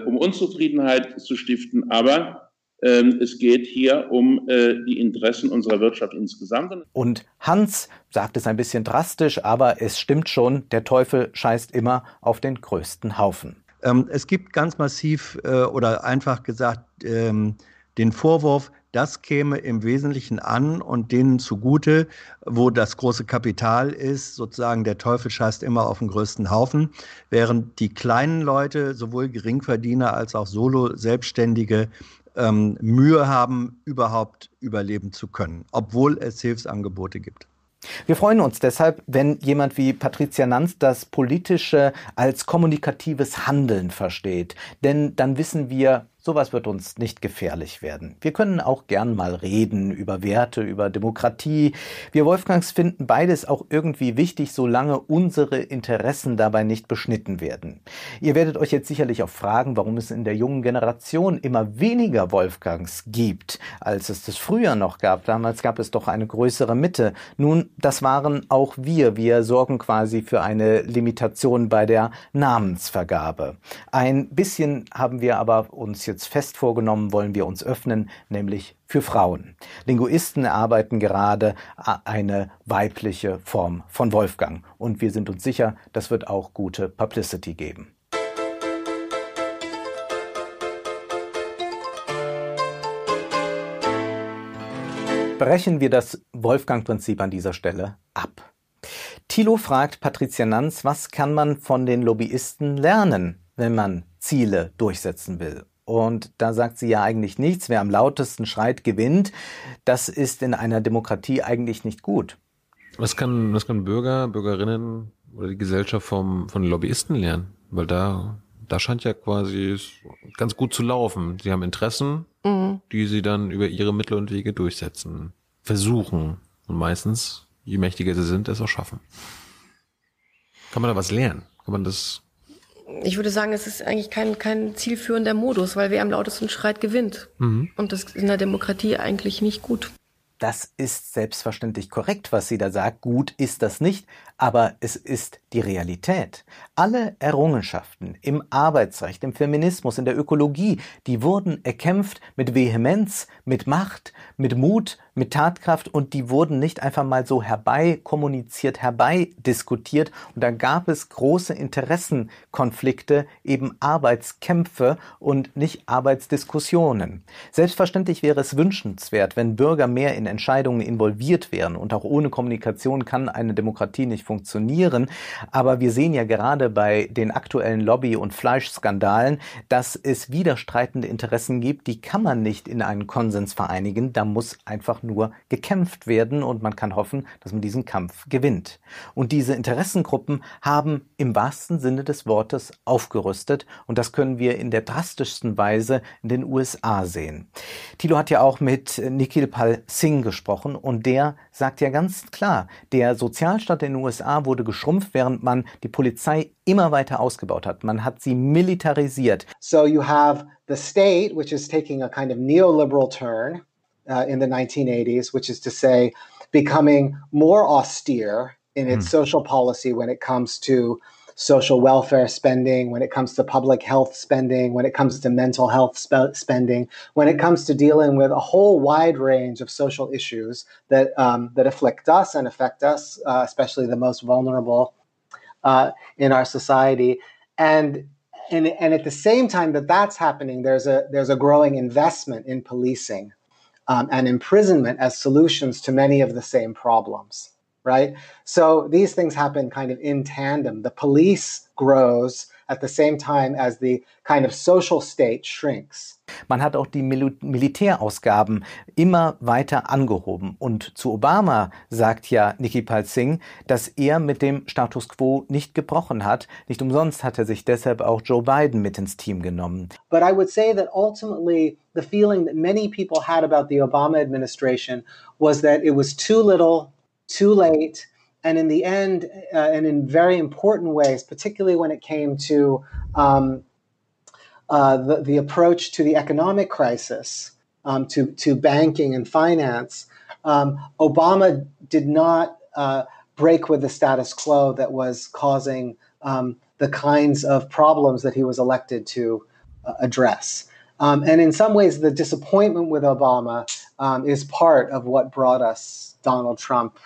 um Unzufriedenheit zu stiften, aber ähm, es geht hier um die Interessen unserer Wirtschaft insgesamt. Und Hans sagt es ein bisschen drastisch, aber es stimmt schon, der Teufel scheißt immer auf den größten Haufen. Ähm, es gibt ganz massiv oder einfach gesagt ähm, den Vorwurf, das käme im Wesentlichen an und denen zugute, wo das große Kapital ist, sozusagen der Teufel scheißt immer auf den größten Haufen, während die kleinen Leute, sowohl Geringverdiener als auch Solo-Selbstständige, ähm, Mühe haben, überhaupt überleben zu können, obwohl es Hilfsangebote gibt. Wir freuen uns deshalb, wenn jemand wie Patricia Nanz das Politische als kommunikatives Handeln versteht. Denn dann wissen wir, Sowas wird uns nicht gefährlich werden. Wir können auch gern mal reden über Werte, über Demokratie. Wir Wolfgangs finden beides auch irgendwie wichtig, solange unsere Interessen dabei nicht beschnitten werden. Ihr werdet euch jetzt sicherlich auch fragen, warum es in der jungen Generation immer weniger Wolfgangs gibt, als es das früher noch gab. Damals gab es doch eine größere Mitte. Nun, das waren auch wir. Wir sorgen quasi für eine Limitation bei der Namensvergabe. Ein bisschen haben wir aber uns jetzt jetzt fest vorgenommen, wollen wir uns öffnen, nämlich für Frauen. Linguisten erarbeiten gerade eine weibliche Form von Wolfgang. Und wir sind uns sicher, das wird auch gute Publicity geben. Brechen wir das Wolfgang-Prinzip an dieser Stelle ab. Thilo fragt Patricia Nanz, was kann man von den Lobbyisten lernen, wenn man Ziele durchsetzen will? Und da sagt sie ja eigentlich nichts. Wer am lautesten schreit, gewinnt. Das ist in einer Demokratie eigentlich nicht gut. Was kann, was kann Bürger, Bürgerinnen oder die Gesellschaft vom, von Lobbyisten lernen? Weil da, da scheint ja quasi ganz gut zu laufen. Sie haben Interessen, mhm. die sie dann über ihre Mittel und Wege durchsetzen, versuchen. Und meistens, je mächtiger sie sind, es auch schaffen. Kann man da was lernen? Kann man das ich würde sagen, es ist eigentlich kein, kein zielführender Modus, weil wer am lautesten schreit, gewinnt. Mhm. Und das ist in der Demokratie eigentlich nicht gut. Das ist selbstverständlich korrekt, was sie da sagt. Gut ist das nicht, aber es ist die Realität. Alle Errungenschaften im Arbeitsrecht, im Feminismus, in der Ökologie, die wurden erkämpft mit Vehemenz, mit Macht, mit Mut, mit Tatkraft und die wurden nicht einfach mal so herbei kommuniziert, herbei diskutiert und da gab es große Interessenkonflikte, eben Arbeitskämpfe und nicht Arbeitsdiskussionen. Selbstverständlich wäre es wünschenswert, wenn Bürger mehr in Entscheidungen involviert wären und auch ohne Kommunikation kann eine Demokratie nicht funktionieren, aber wir sehen ja gerade bei den aktuellen Lobby- und Fleischskandalen, dass es widerstreitende Interessen gibt, die kann man nicht in einen Konsens vereinigen, da muss einfach nur gekämpft werden und man kann hoffen, dass man diesen Kampf gewinnt. Und diese Interessengruppen haben im wahrsten Sinne des Wortes aufgerüstet und das können wir in der drastischsten Weise in den USA sehen. Thilo hat ja auch mit Nikhil Pal Singh gesprochen und der sagt ja ganz klar, der Sozialstaat in den USA wurde geschrumpft, während man die Polizei immer weiter ausgebaut hat. Man hat sie militarisiert. So you have the state, which is taking a kind of neoliberal turn. uh, in the 1980s, which is to say, becoming more austere in its mm. social policy when it comes to social welfare spending, when it comes to public health spending, when it comes to mental health spe- spending, when it comes to dealing with a whole wide range of social issues that um, that afflict us and affect us, uh, especially the most vulnerable uh, in our society. And and and at the same time that that's happening, there's a there's a growing investment in policing um, and imprisonment as solutions to many of the same problems. Right. So these things happen kind of in tandem. The police grows at the same time as the kind of social state shrinks. Man hat auch die Mil Militärausgaben immer weiter angehoben. Und zu Obama sagt ja Nikki Pal Singh, dass er mit dem Status quo nicht gebrochen hat. Nicht umsonst hat er sich deshalb auch Joe Biden mit ins Team genommen. But I would say that ultimately the feeling that many people had about the Obama administration was that it was too little, too late, and in the end, uh, and in very important ways, particularly when it came to um, uh, the, the approach to the economic crisis, um, to, to banking and finance, um, Obama did not uh, break with the status quo that was causing um, the kinds of problems that he was elected to uh, address. Um, and in some ways, the disappointment with Obama um, is part of what brought us Donald Trump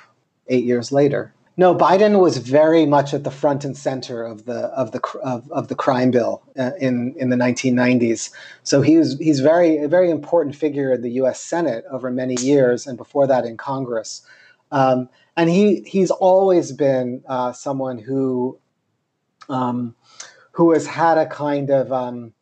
eight years later. No, Biden was very much at the front and center of the of the of, of the crime bill uh, in in the 1990s. So he was he's very a very important figure in the U.S. Senate over many years, and before that in Congress. Um, and he he's always been uh, someone who um, who has had a kind of um,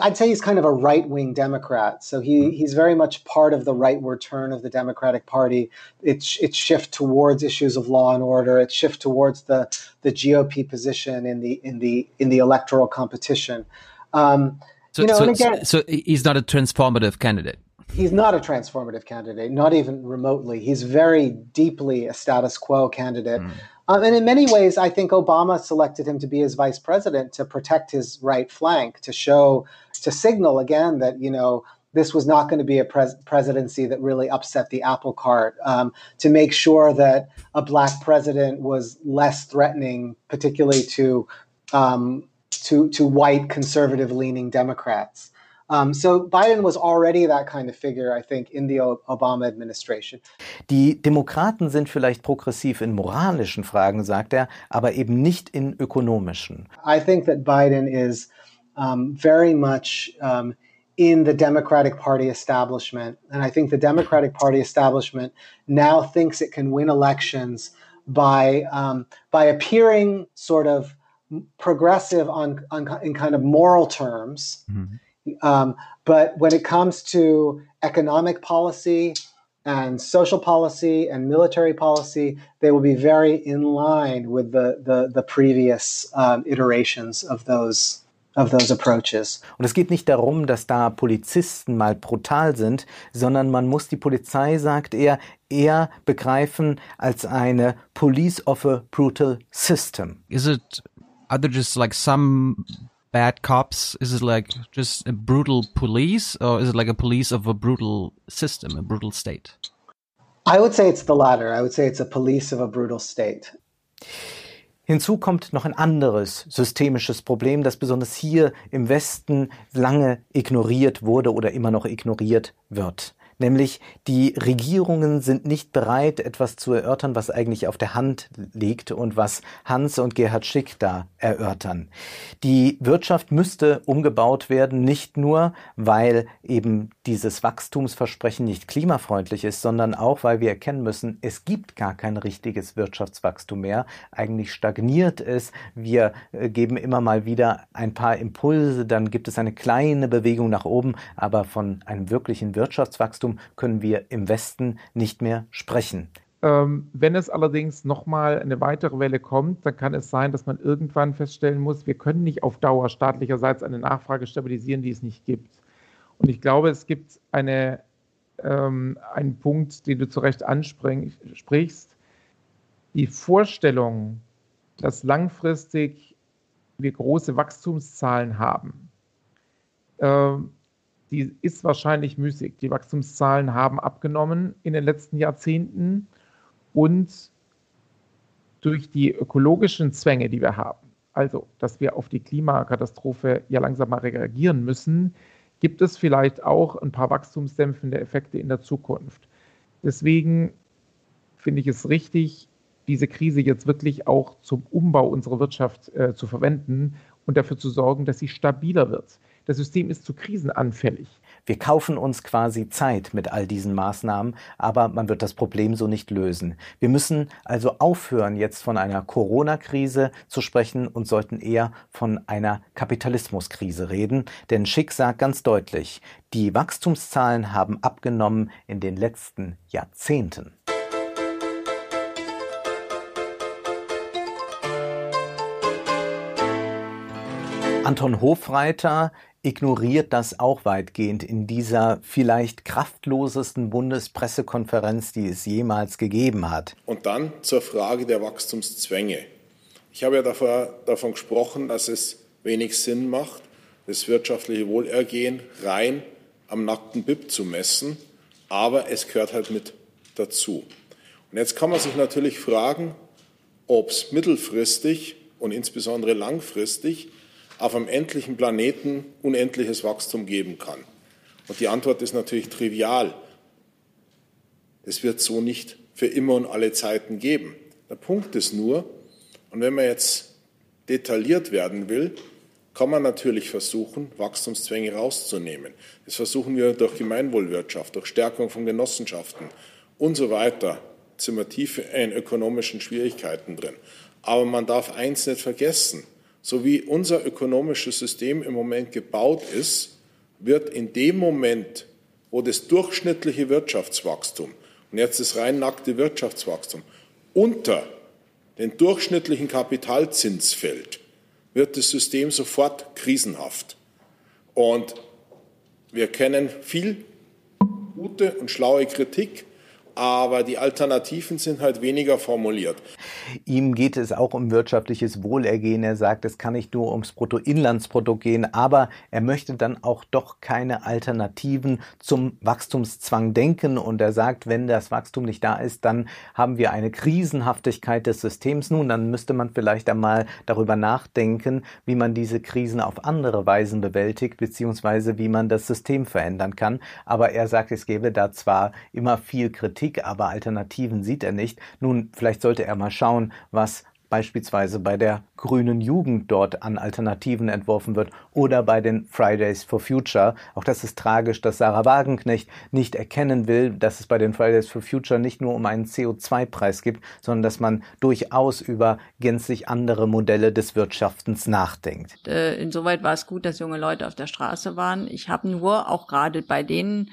I'd say he's kind of a right wing Democrat. So he he's very much part of the rightward turn of the Democratic Party. It's it's shift towards issues of law and order. It's shift towards the the GOP position in the in the in the electoral competition. Um, so, you know, so, and again, so he's not a transformative candidate. He's not a transformative candidate, not even remotely. He's very deeply a status quo candidate. Mm. Um, and in many ways, I think Obama selected him to be his vice president to protect his right flank, to show, to signal again that, you know, this was not going to be a pres- presidency that really upset the apple cart, um, to make sure that a black president was less threatening, particularly to, um, to, to white conservative leaning Democrats. Um, so Biden was already that kind of figure, I think, in the Obama administration. Die Demokraten sind vielleicht progressiv in moralischen Fragen, sagt er, aber eben nicht in ökonomischen. I think that Biden is um, very much um, in the Democratic Party establishment, and I think the Democratic Party establishment now thinks it can win elections by um, by appearing sort of progressive on, on in kind of moral terms. Mm-hmm um, but when it comes to economic policy and social policy and military policy, they will be very in line with the, the, the previous um, iterations of those Of those approaches. Und es geht nicht darum, dass da Polizisten mal brutal sind, sondern man muss die Polizei, sagt er, eher begreifen als eine Police of a brutal system. Is it, are there just like some bad cops? Is it like just a brutal police, or is it like a police of a brutal system, a brutal state? I would say it's the latter. I would say it's a police of a brutal state. Hinzu kommt noch ein anderes systemisches Problem, das besonders hier im Westen lange ignoriert wurde oder immer noch ignoriert wird nämlich die Regierungen sind nicht bereit, etwas zu erörtern, was eigentlich auf der Hand liegt und was Hans und Gerhard Schick da erörtern. Die Wirtschaft müsste umgebaut werden, nicht nur, weil eben dieses Wachstumsversprechen nicht klimafreundlich ist, sondern auch, weil wir erkennen müssen, es gibt gar kein richtiges Wirtschaftswachstum mehr. Eigentlich stagniert es. Wir äh, geben immer mal wieder ein paar Impulse, dann gibt es eine kleine Bewegung nach oben, aber von einem wirklichen Wirtschaftswachstum Wachstum können wir im Westen nicht mehr sprechen. Ähm, wenn es allerdings nochmal eine weitere Welle kommt, dann kann es sein, dass man irgendwann feststellen muss, wir können nicht auf Dauer staatlicherseits eine Nachfrage stabilisieren, die es nicht gibt. Und ich glaube, es gibt eine, ähm, einen Punkt, den du zu Recht ansprichst. Die Vorstellung, dass langfristig wir große Wachstumszahlen haben, ähm, die ist wahrscheinlich müßig. Die Wachstumszahlen haben abgenommen in den letzten Jahrzehnten und durch die ökologischen Zwänge, die wir haben, also dass wir auf die Klimakatastrophe ja langsam mal reagieren müssen, gibt es vielleicht auch ein paar wachstumsdämpfende Effekte in der Zukunft. Deswegen finde ich es richtig, diese Krise jetzt wirklich auch zum Umbau unserer Wirtschaft äh, zu verwenden und dafür zu sorgen, dass sie stabiler wird. Das System ist zu krisenanfällig. Wir kaufen uns quasi Zeit mit all diesen Maßnahmen, aber man wird das Problem so nicht lösen. Wir müssen also aufhören, jetzt von einer Corona-Krise zu sprechen und sollten eher von einer Kapitalismuskrise reden. Denn Schick sagt ganz deutlich, die Wachstumszahlen haben abgenommen in den letzten Jahrzehnten. Anton Hofreiter ignoriert das auch weitgehend in dieser vielleicht kraftlosesten Bundespressekonferenz, die es jemals gegeben hat. Und dann zur Frage der Wachstumszwänge. Ich habe ja davor, davon gesprochen, dass es wenig Sinn macht, das wirtschaftliche Wohlergehen rein am nackten BIP zu messen, aber es gehört halt mit dazu. Und jetzt kann man sich natürlich fragen, ob es mittelfristig und insbesondere langfristig auf einem endlichen Planeten unendliches Wachstum geben kann? Und die Antwort ist natürlich trivial. Es wird so nicht für immer und alle Zeiten geben. Der Punkt ist nur, und wenn man jetzt detailliert werden will, kann man natürlich versuchen, Wachstumszwänge rauszunehmen. Das versuchen wir durch Gemeinwohlwirtschaft, durch Stärkung von Genossenschaften und so weiter. Sind wir tief in ökonomischen Schwierigkeiten drin. Aber man darf eins nicht vergessen so wie unser ökonomisches System im Moment gebaut ist, wird in dem Moment, wo das durchschnittliche Wirtschaftswachstum, und jetzt das rein nackte Wirtschaftswachstum, unter den durchschnittlichen Kapitalzins fällt, wird das System sofort krisenhaft. Und wir kennen viel gute und schlaue Kritik aber die Alternativen sind halt weniger formuliert. Ihm geht es auch um wirtschaftliches Wohlergehen. Er sagt, es kann nicht nur ums Bruttoinlandsprodukt gehen, aber er möchte dann auch doch keine Alternativen zum Wachstumszwang denken. Und er sagt, wenn das Wachstum nicht da ist, dann haben wir eine Krisenhaftigkeit des Systems. Nun, dann müsste man vielleicht einmal darüber nachdenken, wie man diese Krisen auf andere Weisen bewältigt, beziehungsweise wie man das System verändern kann. Aber er sagt, es gäbe da zwar immer viel Kritik, Politik, aber Alternativen sieht er nicht. Nun, vielleicht sollte er mal schauen, was beispielsweise bei der grünen Jugend dort an Alternativen entworfen wird oder bei den Fridays for Future. Auch das ist tragisch, dass Sarah Wagenknecht nicht erkennen will, dass es bei den Fridays for Future nicht nur um einen CO2-Preis gibt, sondern dass man durchaus über gänzlich andere Modelle des Wirtschaftens nachdenkt. Äh, insoweit war es gut, dass junge Leute auf der Straße waren. Ich habe nur auch gerade bei denen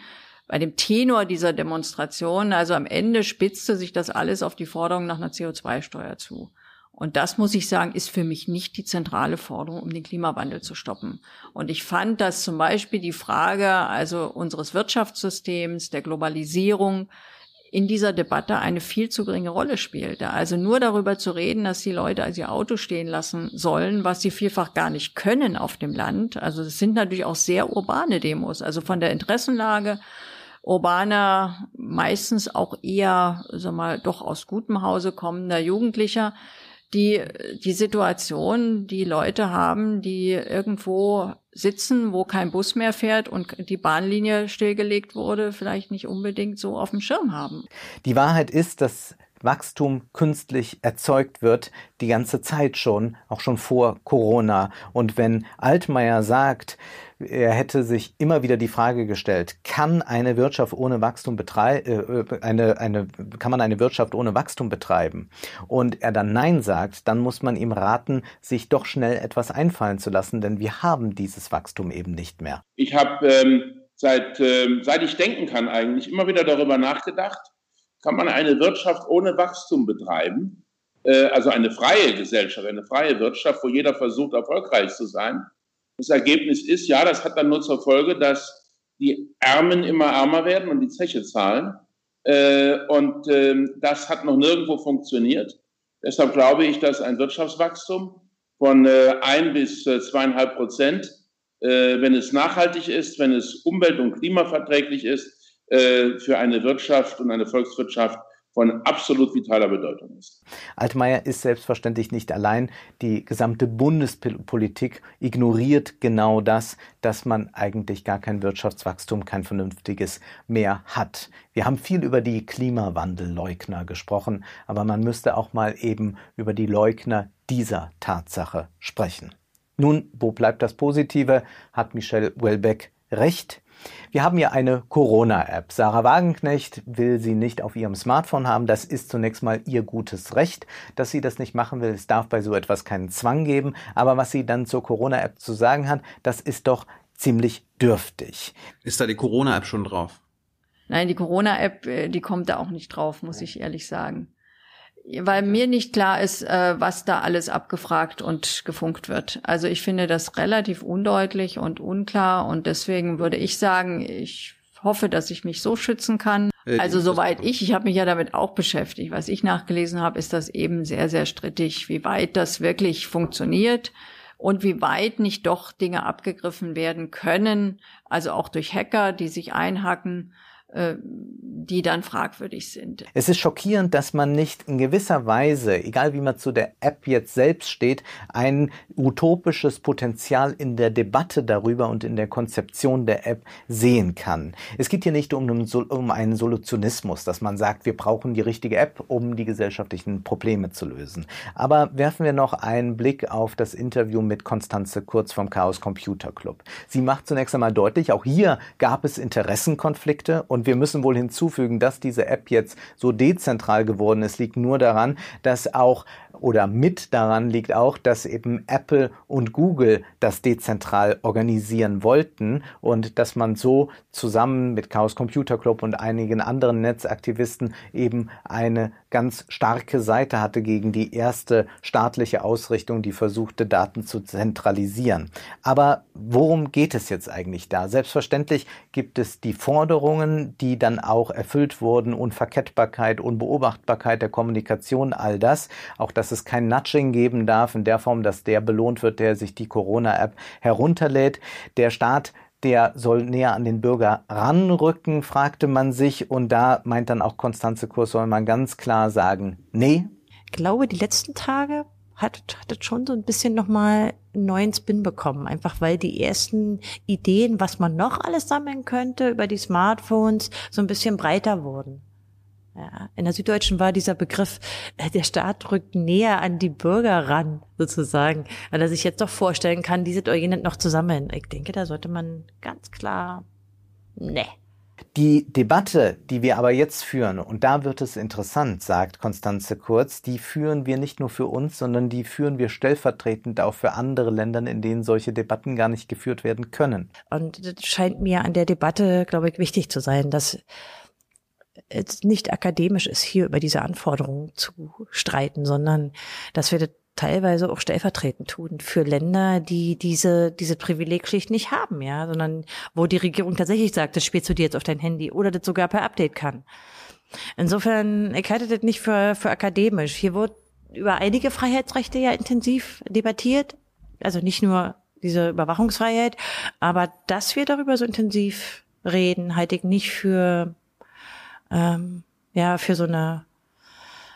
bei dem Tenor dieser Demonstration, also am Ende spitzte sich das alles auf die Forderung nach einer CO2-Steuer zu. Und das muss ich sagen, ist für mich nicht die zentrale Forderung, um den Klimawandel zu stoppen. Und ich fand, dass zum Beispiel die Frage also unseres Wirtschaftssystems, der Globalisierung, in dieser Debatte eine viel zu geringe Rolle spielte. Also nur darüber zu reden, dass die Leute also ihr Auto stehen lassen sollen, was sie vielfach gar nicht können auf dem Land. Also es sind natürlich auch sehr urbane Demos. Also von der Interessenlage urbaner, meistens auch eher, sag mal, doch aus gutem Hause kommender Jugendlicher, die die Situation, die Leute haben, die irgendwo sitzen, wo kein Bus mehr fährt und die Bahnlinie stillgelegt wurde, vielleicht nicht unbedingt so auf dem Schirm haben. Die Wahrheit ist, dass Wachstum künstlich erzeugt wird, die ganze Zeit schon, auch schon vor Corona. Und wenn Altmaier sagt, er hätte sich immer wieder die Frage gestellt, kann eine Wirtschaft ohne Wachstum betreiben, äh, eine, eine, kann man eine Wirtschaft ohne Wachstum betreiben? Und er dann Nein sagt, dann muss man ihm raten, sich doch schnell etwas einfallen zu lassen, denn wir haben dieses Wachstum eben nicht mehr. Ich habe ähm, seit, ähm, seit ich denken kann eigentlich immer wieder darüber nachgedacht, kann man eine Wirtschaft ohne Wachstum betreiben? Äh, also eine freie Gesellschaft, eine freie Wirtschaft, wo jeder versucht, erfolgreich zu sein. Das Ergebnis ist, ja, das hat dann nur zur Folge, dass die Ärmen immer ärmer werden und die Zeche zahlen. Äh, und äh, das hat noch nirgendwo funktioniert. Deshalb glaube ich, dass ein Wirtschaftswachstum von äh, ein bis äh, zweieinhalb Prozent, äh, wenn es nachhaltig ist, wenn es umwelt- und klimaverträglich ist, äh, für eine Wirtschaft und eine Volkswirtschaft von absolut vitaler Bedeutung ist. Altmaier ist selbstverständlich nicht allein. Die gesamte Bundespolitik ignoriert genau das, dass man eigentlich gar kein Wirtschaftswachstum, kein vernünftiges mehr hat. Wir haben viel über die Klimawandelleugner gesprochen, aber man müsste auch mal eben über die Leugner dieser Tatsache sprechen. Nun, wo bleibt das Positive? Hat Michel Welbeck recht? Wir haben ja eine Corona-App. Sarah Wagenknecht will sie nicht auf ihrem Smartphone haben. Das ist zunächst mal ihr gutes Recht, dass sie das nicht machen will. Es darf bei so etwas keinen Zwang geben. Aber was sie dann zur Corona-App zu sagen hat, das ist doch ziemlich dürftig. Ist da die Corona-App schon drauf? Nein, die Corona-App, äh, die kommt da auch nicht drauf, muss ich ehrlich sagen weil mir nicht klar ist, äh, was da alles abgefragt und gefunkt wird. Also ich finde das relativ undeutlich und unklar und deswegen würde ich sagen, ich hoffe, dass ich mich so schützen kann. Also soweit ich, ich habe mich ja damit auch beschäftigt. Was ich nachgelesen habe, ist das eben sehr, sehr strittig, wie weit das wirklich funktioniert und wie weit nicht doch Dinge abgegriffen werden können, also auch durch Hacker, die sich einhacken äh, die dann fragwürdig sind. Es ist schockierend, dass man nicht in gewisser Weise, egal wie man zu der App jetzt selbst steht, ein utopisches Potenzial in der Debatte darüber und in der Konzeption der App sehen kann. Es geht hier nicht um einen, um einen Solutionismus, dass man sagt, wir brauchen die richtige App, um die gesellschaftlichen Probleme zu lösen. Aber werfen wir noch einen Blick auf das Interview mit Konstanze Kurz vom Chaos Computer Club. Sie macht zunächst einmal deutlich, auch hier gab es Interessenkonflikte und wir müssen wohl hinzufügen, dass diese App jetzt so dezentral geworden ist, liegt nur daran, dass auch oder mit daran liegt auch, dass eben Apple und Google das dezentral organisieren wollten und dass man so zusammen mit Chaos Computer Club und einigen anderen Netzaktivisten eben eine ganz starke Seite hatte gegen die erste staatliche Ausrichtung, die versuchte, Daten zu zentralisieren. Aber worum geht es jetzt eigentlich da? Selbstverständlich gibt es die Forderungen, die dann auch erfüllt wurden, Unverkettbarkeit, Unbeobachtbarkeit der Kommunikation, all das. Auch dass es kein Nudging geben darf in der Form, dass der belohnt wird, der sich die Corona-App herunterlädt. Der Staat der soll näher an den Bürger ranrücken, fragte man sich. Und da meint dann auch Konstanze Kurs, soll man ganz klar sagen, nee. Ich glaube, die letzten Tage hat, hat es schon so ein bisschen nochmal einen neuen Spin bekommen. Einfach weil die ersten Ideen, was man noch alles sammeln könnte über die Smartphones, so ein bisschen breiter wurden. Ja, in der Süddeutschen war dieser Begriff, äh, der Staat rückt näher an die Bürger ran, sozusagen, weil er sich jetzt doch vorstellen kann, diese Eugenet noch zu sammeln. Ich denke, da sollte man ganz klar, ne. Die Debatte, die wir aber jetzt führen, und da wird es interessant, sagt Konstanze Kurz, die führen wir nicht nur für uns, sondern die führen wir stellvertretend auch für andere Länder, in denen solche Debatten gar nicht geführt werden können. Und das scheint mir an der Debatte, glaube ich, wichtig zu sein, dass nicht akademisch ist, hier über diese Anforderungen zu streiten, sondern dass wir das teilweise auch stellvertretend tun für Länder, die diese, diese Privileg schlicht nicht haben, ja, sondern wo die Regierung tatsächlich sagt, das spielst du dir jetzt auf dein Handy oder das sogar per Update kann. Insofern, ich halte das nicht für, für akademisch. Hier wird über einige Freiheitsrechte ja intensiv debattiert. Also nicht nur diese Überwachungsfreiheit, aber dass wir darüber so intensiv reden, halte ich nicht für ähm, ja für so eine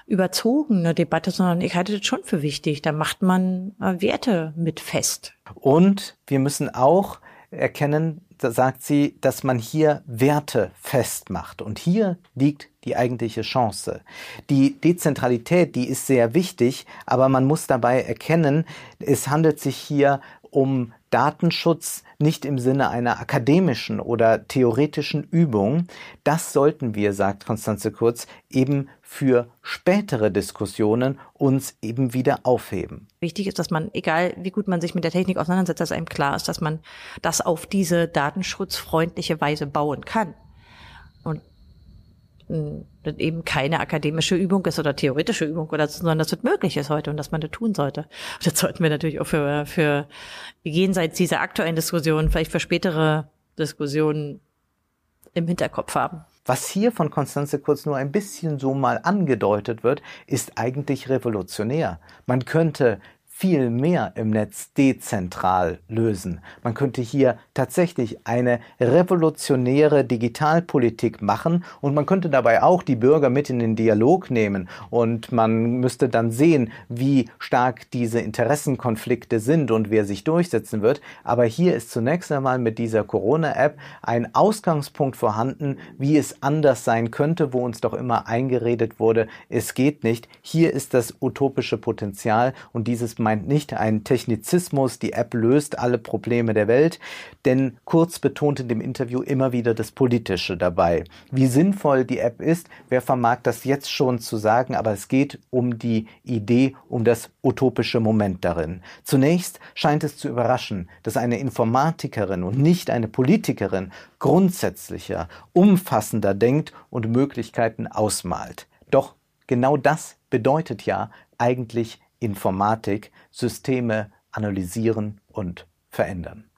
überzogene Debatte, sondern ich halte das schon für wichtig. Da macht man äh, Werte mit fest. Und wir müssen auch erkennen, da sagt sie, dass man hier Werte festmacht. Und hier liegt die eigentliche Chance. Die Dezentralität, die ist sehr wichtig, aber man muss dabei erkennen, es handelt sich hier um Datenschutz nicht im Sinne einer akademischen oder theoretischen Übung. Das sollten wir, sagt Konstanze Kurz, eben für spätere Diskussionen uns eben wieder aufheben. Wichtig ist, dass man, egal wie gut man sich mit der Technik auseinandersetzt, dass einem klar ist, dass man das auf diese datenschutzfreundliche Weise bauen kann. Und eben keine akademische Übung ist oder theoretische Übung oder sondern dass das möglich ist heute und dass man das tun sollte. Und das sollten wir natürlich auch für, für jenseits dieser aktuellen Diskussion, vielleicht für spätere Diskussionen im Hinterkopf haben. Was hier von Konstanze Kurz nur ein bisschen so mal angedeutet wird, ist eigentlich revolutionär. Man könnte viel mehr im Netz dezentral lösen. Man könnte hier tatsächlich eine revolutionäre Digitalpolitik machen und man könnte dabei auch die Bürger mit in den Dialog nehmen und man müsste dann sehen, wie stark diese Interessenkonflikte sind und wer sich durchsetzen wird. Aber hier ist zunächst einmal mit dieser Corona-App ein Ausgangspunkt vorhanden, wie es anders sein könnte, wo uns doch immer eingeredet wurde, es geht nicht. Hier ist das utopische Potenzial und dieses meint nicht ein Technizismus, die App löst alle Probleme der Welt, denn Kurz betont in dem Interview immer wieder das Politische dabei. Wie sinnvoll die App ist, wer vermag das jetzt schon zu sagen, aber es geht um die Idee, um das utopische Moment darin. Zunächst scheint es zu überraschen, dass eine Informatikerin und nicht eine Politikerin grundsätzlicher, umfassender denkt und Möglichkeiten ausmalt. Doch genau das bedeutet ja eigentlich Informatik, Systeme analysieren und verändern.